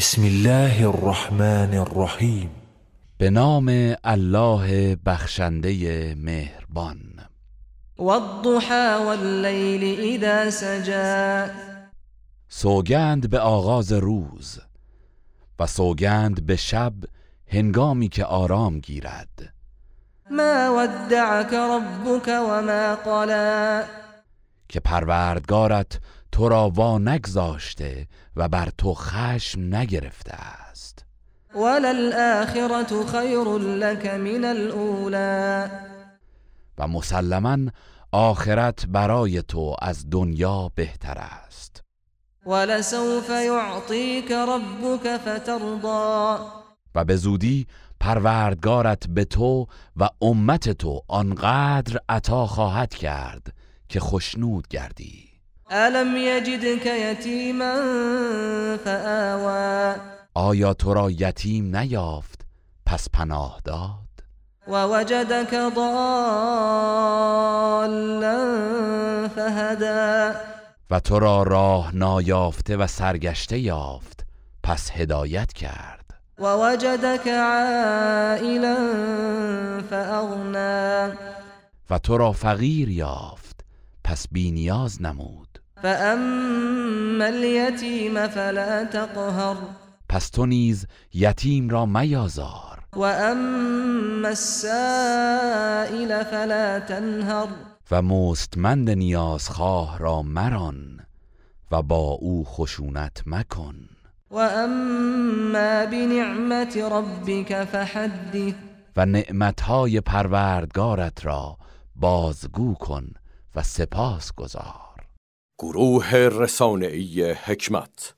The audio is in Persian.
بسم الله الرحمن الرحیم به نام الله بخشنده مهربان. والضحى واللیل اذا سجا سوگند به آغاز روز و سوگند به شب هنگامی که آرام گیرد. ما ودعك ربك وما قلا که پروردگارت تو را وا نگذاشته و بر تو خشم نگرفته است. وللآخرة خیر لك من الاولى و مسلما آخرت برای تو از دنیا بهتر است. ولسوف يعطيك ربك فترضى و به زودی پروردگارت به تو و امت تو آنقدر عطا خواهد کرد که خشنود گردی. الم یجدك یتیما فآوا آیا تو را یتیم نیافت؟ پس پناه داد. ووجدك ضالا فهدا و تو را راه نایافته و سرگشته یافت. پس هدایت کرد. ووجدك عائلا فأغنى. و تو را فقیر یافت. پس بینیاز نمود. فأما اليتيم فلا تقهر. پس تو نیز یتیم را میازار. وأما السائل فلا تنهر. و مستمند نیازخواه را مران و با او خشونت مکن. وأما بنعمة ربك فحدث. و نعمتهای پروردگارت را بازگو کن. و سپاس گذار گروه رسانه‌ای حکمت